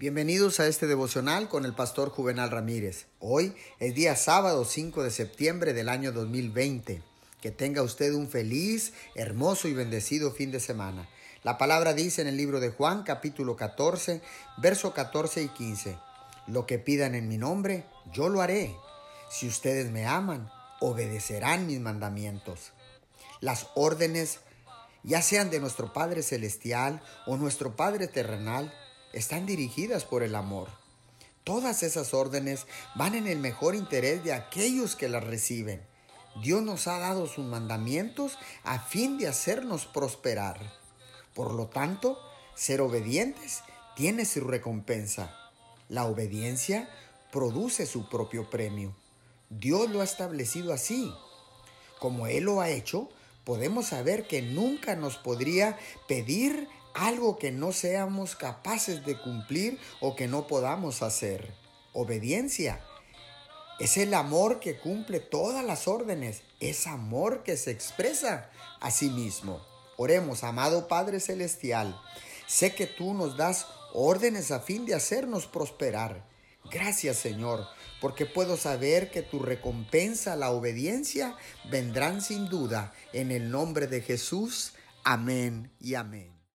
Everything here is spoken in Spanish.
Bienvenidos a este devocional con el pastor Juvenal Ramírez. Hoy es día sábado 5 de septiembre del año 2020. Que tenga usted un feliz, hermoso y bendecido fin de semana. La palabra dice en el libro de Juan capítulo 14, verso 14 y 15. Lo que pidan en mi nombre, yo lo haré. Si ustedes me aman, obedecerán mis mandamientos. Las órdenes, ya sean de nuestro Padre Celestial o nuestro Padre Terrenal, están dirigidas por el amor. Todas esas órdenes van en el mejor interés de aquellos que las reciben. Dios nos ha dado sus mandamientos a fin de hacernos prosperar. Por lo tanto, ser obedientes tiene su recompensa. La obediencia produce su propio premio. Dios lo ha establecido así. Como Él lo ha hecho, podemos saber que nunca nos podría pedir algo que no seamos capaces de cumplir o que no podamos hacer. Obediencia. Es el amor que cumple todas las órdenes. Es amor que se expresa a sí mismo. Oremos, amado Padre Celestial. Sé que tú nos das órdenes a fin de hacernos prosperar. Gracias Señor, porque puedo saber que tu recompensa, la obediencia, vendrán sin duda en el nombre de Jesús. Amén y amén.